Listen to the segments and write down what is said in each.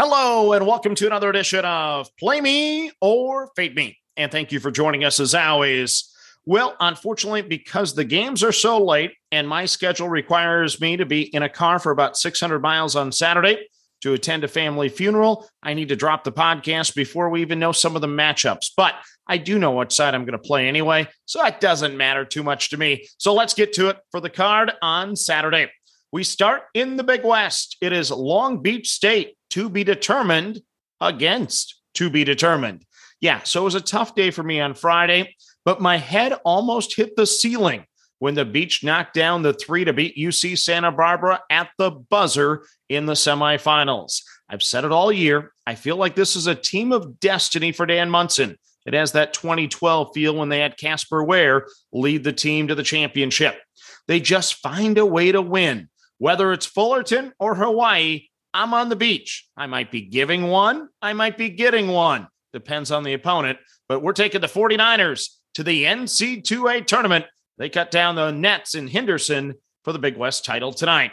Hello, and welcome to another edition of Play Me or Fade Me. And thank you for joining us as always. Well, unfortunately, because the games are so late and my schedule requires me to be in a car for about 600 miles on Saturday to attend a family funeral, I need to drop the podcast before we even know some of the matchups. But I do know what side I'm going to play anyway, so that doesn't matter too much to me. So let's get to it for the card on Saturday. We start in the Big West. It is Long Beach State to be determined against to be determined. Yeah, so it was a tough day for me on Friday but my head almost hit the ceiling when the beach knocked down the three to beat UC Santa Barbara at the buzzer in the semifinals. I've said it all year. I feel like this is a team of destiny for Dan Monson. It has that 2012 feel when they had Casper Ware lead the team to the championship. They just find a way to win. Whether it's Fullerton or Hawaii, I'm on the beach. I might be giving one, I might be getting one. Depends on the opponent. But we're taking the 49ers to the NC2A tournament. They cut down the Nets in Henderson for the Big West title tonight.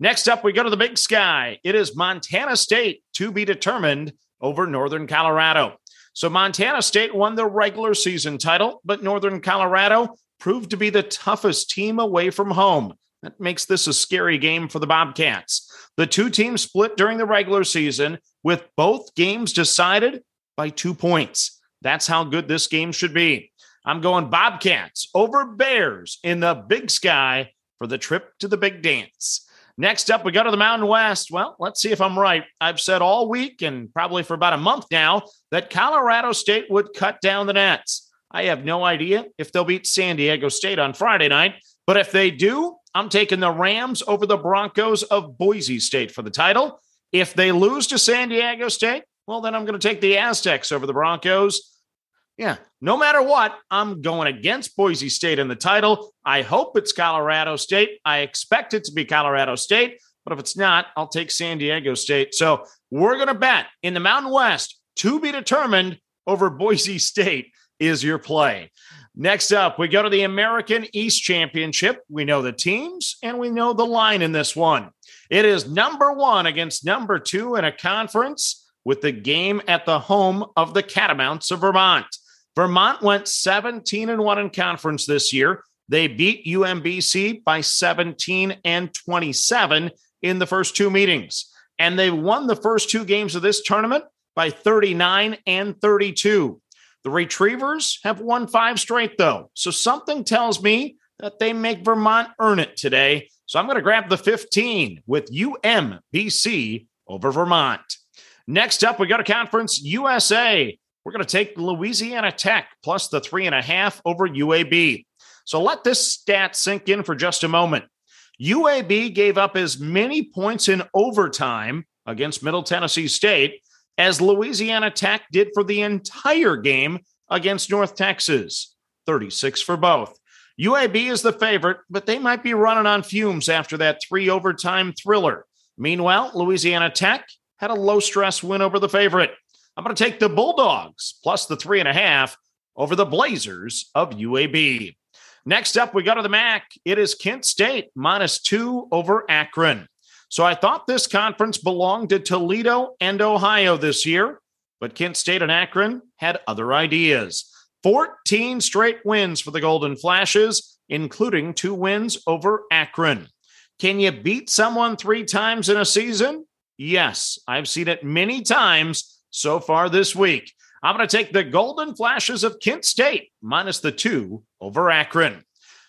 Next up, we go to the Big Sky. It is Montana State to be determined over Northern Colorado. So Montana State won the regular season title, but Northern Colorado proved to be the toughest team away from home. That makes this a scary game for the Bobcats. The two teams split during the regular season, with both games decided by two points. That's how good this game should be. I'm going Bobcats over Bears in the big sky for the trip to the big dance. Next up, we go to the Mountain West. Well, let's see if I'm right. I've said all week and probably for about a month now that Colorado State would cut down the Nets. I have no idea if they'll beat San Diego State on Friday night, but if they do, I'm taking the Rams over the Broncos of Boise State for the title. If they lose to San Diego State, well, then I'm going to take the Aztecs over the Broncos. Yeah, no matter what, I'm going against Boise State in the title. I hope it's Colorado State. I expect it to be Colorado State, but if it's not, I'll take San Diego State. So we're going to bet in the Mountain West to be determined over Boise State is your play. Next up, we go to the American East Championship. We know the teams and we know the line in this one. It is number one against number two in a conference with the game at the home of the Catamounts of Vermont. Vermont went 17 and 1 in conference this year. They beat UMBC by 17 and 27 in the first two meetings. And they won the first two games of this tournament by 39 and 32. The Retrievers have won five straight, though. So something tells me that they make Vermont earn it today. So I'm going to grab the 15 with UMBC over Vermont. Next up, we got a conference USA. We're going to take Louisiana Tech plus the three and a half over UAB. So let this stat sink in for just a moment. UAB gave up as many points in overtime against Middle Tennessee State as Louisiana Tech did for the entire game against North Texas 36 for both. UAB is the favorite, but they might be running on fumes after that three overtime thriller. Meanwhile, Louisiana Tech had a low stress win over the favorite. I'm going to take the Bulldogs plus the three and a half over the Blazers of UAB. Next up, we go to the MAC. It is Kent State minus two over Akron. So I thought this conference belonged to Toledo and Ohio this year, but Kent State and Akron had other ideas. 14 straight wins for the Golden Flashes, including two wins over Akron. Can you beat someone three times in a season? Yes, I've seen it many times so far this week. I'm going to take the Golden Flashes of Kent State minus the two over Akron.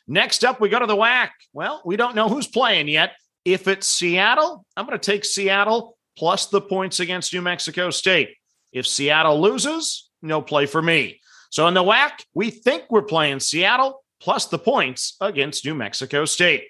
Next up, we go to the WAC. Well, we don't know who's playing yet. If it's Seattle, I'm going to take Seattle plus the points against New Mexico State. If Seattle loses, no play for me. So in the WAC, we think we're playing Seattle plus the points against New Mexico State.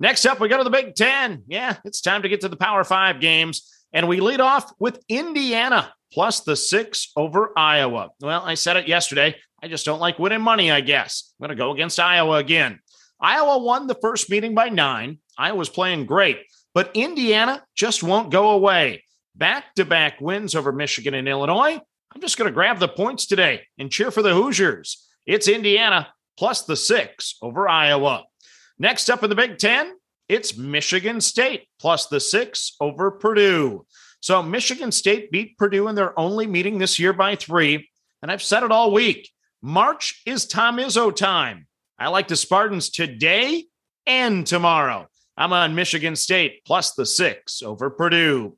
Next up, we go to the Big Ten. Yeah, it's time to get to the Power Five games. And we lead off with Indiana plus the six over Iowa. Well, I said it yesterday. I just don't like winning money, I guess. I'm going to go against Iowa again. Iowa won the first meeting by nine. Iowa's playing great, but Indiana just won't go away. Back to back wins over Michigan and Illinois. I'm just going to grab the points today and cheer for the Hoosiers. It's Indiana plus the six over Iowa. Next up in the Big Ten, it's Michigan State plus the six over Purdue. So Michigan State beat Purdue in their only meeting this year by three. And I've said it all week. March is Tom Izzo time. I like the Spartans today and tomorrow. I'm on Michigan State plus the six over Purdue.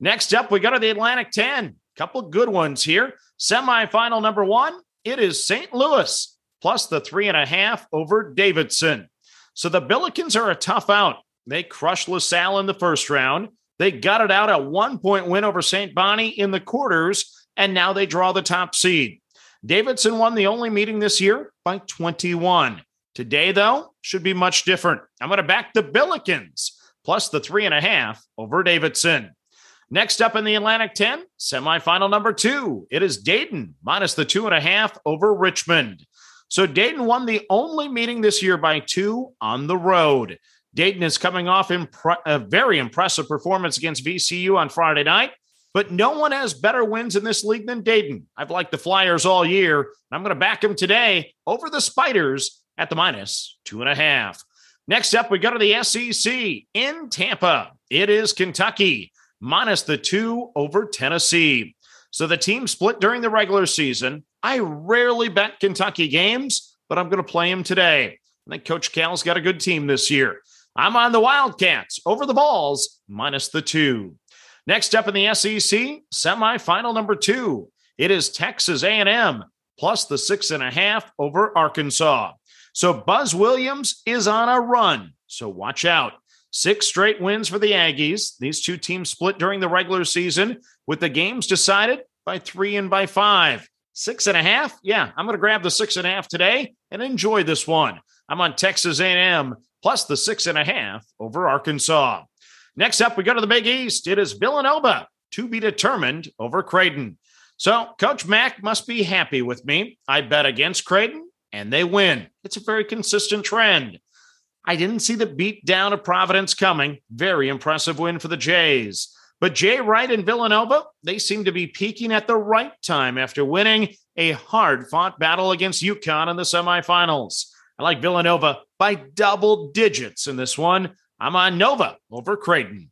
Next up, we go to the Atlantic 10. Couple good ones here. Semifinal number one, it is St. Louis plus the three and a half over Davidson. So the Billikens are a tough out. They crushed LaSalle in the first round. They got it out a one point win over St. Bonnie in the quarters, and now they draw the top seed. Davidson won the only meeting this year by 21. Today, though, should be much different. I'm going to back the Billikens plus the three and a half over Davidson. Next up in the Atlantic 10, semifinal number two, it is Dayton minus the two and a half over Richmond. So Dayton won the only meeting this year by two on the road. Dayton is coming off impre- a very impressive performance against VCU on Friday night, but no one has better wins in this league than Dayton. I've liked the Flyers all year, and I'm going to back them today over the Spiders at the minus two and a half. Next up, we go to the SEC in Tampa. It is Kentucky minus the two over Tennessee. So the team split during the regular season. I rarely bet Kentucky games, but I'm going to play them today. I think Coach Cal's got a good team this year. I'm on the Wildcats over the Vols minus the two. Next up in the SEC, semifinal number two. It is Texas A&M plus the six and a half over Arkansas. So Buzz Williams is on a run. So watch out. Six straight wins for the Aggies. These two teams split during the regular season with the games decided by three and by five. Six and a half? Yeah, I'm going to grab the six and a half today and enjoy this one. I'm on Texas A&M plus the six and a half over Arkansas. Next up, we go to the Big East. It is Villanova to be determined over Creighton. So Coach Mack must be happy with me. I bet against Creighton and they win. It's a very consistent trend. I didn't see the beat down of Providence coming. Very impressive win for the Jays. But Jay Wright and Villanova, they seem to be peaking at the right time after winning a hard fought battle against UConn in the semifinals. I like Villanova by double digits in this one. I'm on Nova over Creighton.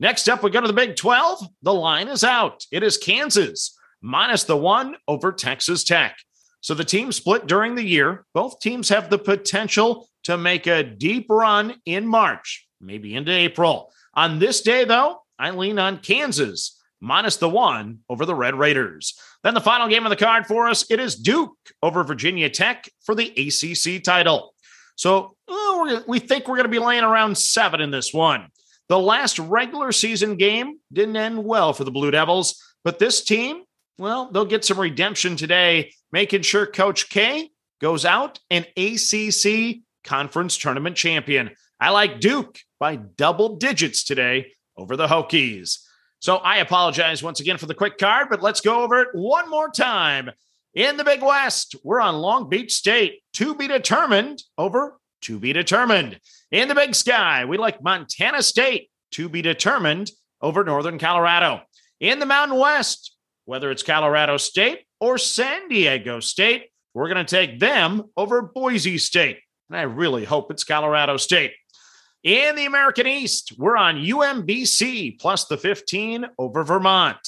Next up, we go to the Big 12. The line is out. It is Kansas minus the one over Texas Tech. So the team split during the year. Both teams have the potential to make a deep run in March, maybe into April. On this day, though, I lean on Kansas minus the one over the Red Raiders. Then the final game of the card for us, it is Duke over Virginia Tech for the ACC title. So uh, we think we're going to be laying around seven in this one. The last regular season game didn't end well for the Blue Devils, but this team, well, they'll get some redemption today, making sure Coach K goes out an ACC conference tournament champion. I like Duke by double digits today over the Hokies. So I apologize once again for the quick card, but let's go over it one more time. In the Big West, we're on Long Beach State to be determined over to be determined. In the Big Sky, we like Montana State to be determined over Northern Colorado. In the Mountain West, whether it's Colorado State or San Diego State, we're going to take them over Boise State. And I really hope it's Colorado State. In the American East, we're on UMBC plus the 15 over Vermont.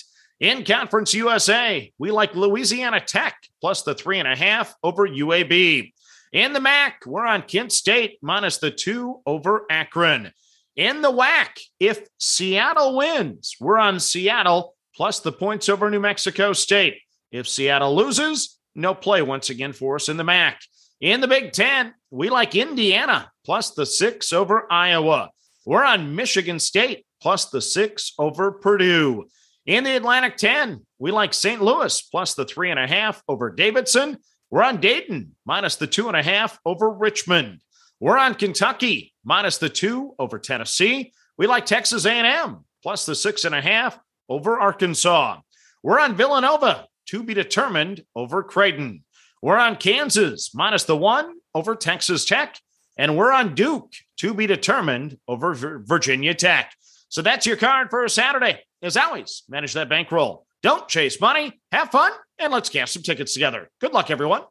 In Conference USA, we like Louisiana Tech plus the three and a half over UAB. In the MAC, we're on Kent State minus the two over Akron. In the WAC, if Seattle wins, we're on Seattle plus the points over New Mexico State. If Seattle loses, no play once again for us in the MAC. In the Big Ten, we like Indiana plus the six over Iowa. We're on Michigan State plus the six over Purdue. In the Atlantic 10, we like St. Louis plus the three and a half over Davidson. We're on Dayton minus the two and a half over Richmond. We're on Kentucky minus the two over Tennessee. We like Texas A&M plus the six and a half over Arkansas. We're on Villanova to be determined over Creighton. We're on Kansas minus the one over Texas Tech. And we're on Duke to be determined over Virginia Tech. So that's your card for Saturday. As always, manage that bankroll. Don't chase money, have fun, and let's cash some tickets together. Good luck, everyone.